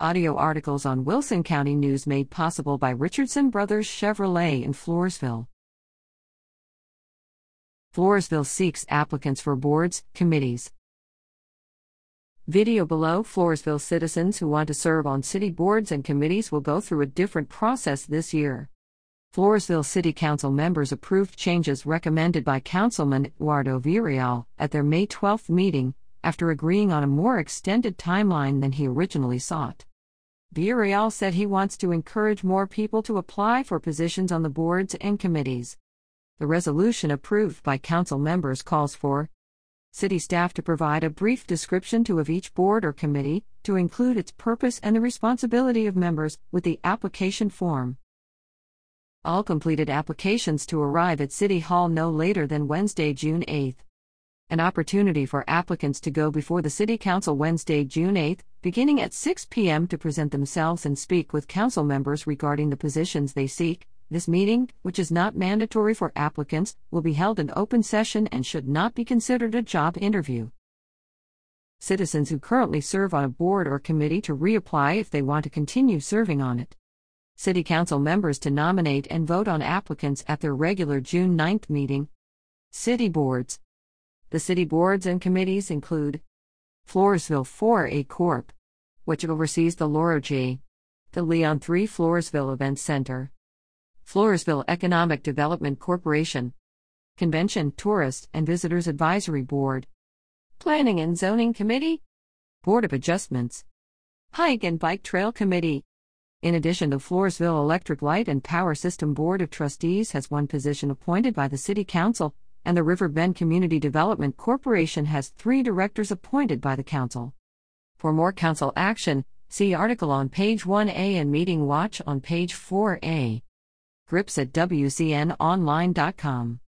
Audio articles on Wilson County News made possible by Richardson Brothers Chevrolet in Floresville. Floresville seeks applicants for boards, committees. Video below Floresville citizens who want to serve on city boards and committees will go through a different process this year. Floresville City Council members approved changes recommended by Councilman Eduardo Villarreal at their May 12 meeting, after agreeing on a more extended timeline than he originally sought. Villarreal said he wants to encourage more people to apply for positions on the boards and committees. The resolution approved by council members calls for city staff to provide a brief description to of each board or committee to include its purpose and the responsibility of members with the application form. All completed applications to arrive at City Hall no later than Wednesday, June 8. An opportunity for applicants to go before the City Council Wednesday, June 8, beginning at 6 p.m. to present themselves and speak with council members regarding the positions they seek. This meeting, which is not mandatory for applicants, will be held in open session and should not be considered a job interview. Citizens who currently serve on a board or committee to reapply if they want to continue serving on it. City Council members to nominate and vote on applicants at their regular June 9 meeting. City boards. The city boards and committees include Floresville 4A Corp., which oversees the Laura G. The Leon 3 Floresville Event Center. Floresville Economic Development Corporation. Convention, Tourist, and Visitors Advisory Board. Planning and Zoning Committee. Board of Adjustments. Hike and Bike Trail Committee. In addition, the Floresville Electric Light and Power System Board of Trustees has one position appointed by the City Council and the River Bend Community Development Corporation has three directors appointed by the Council. For more Council action, see article on page 1A and meeting watch on page 4A. Grips at WCNOnline.com.